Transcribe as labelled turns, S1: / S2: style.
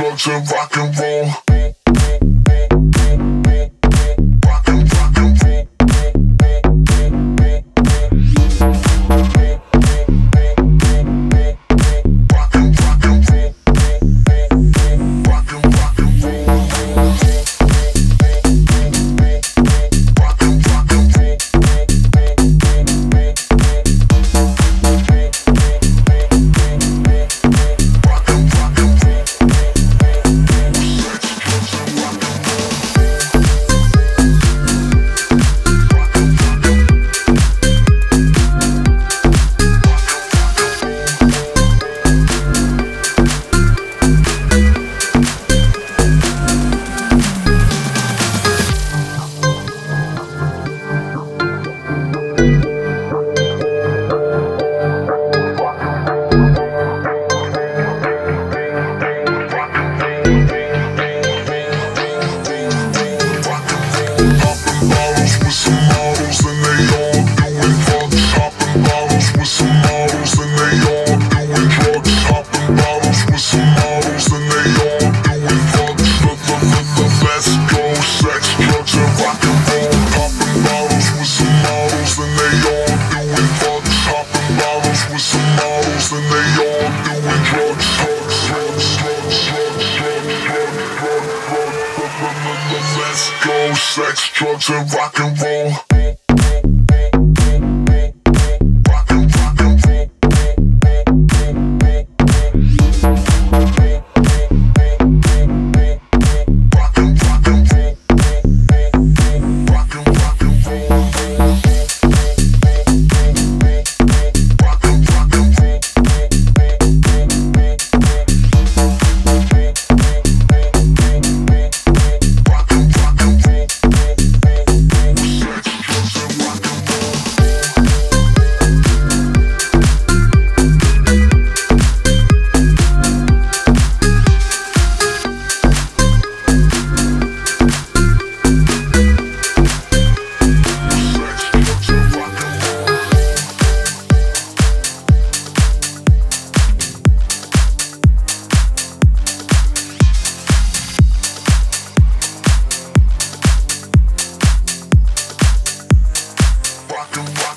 S1: drugs and rock and roll. Let's go, sex, drugs, and rock and roll. rock the rock.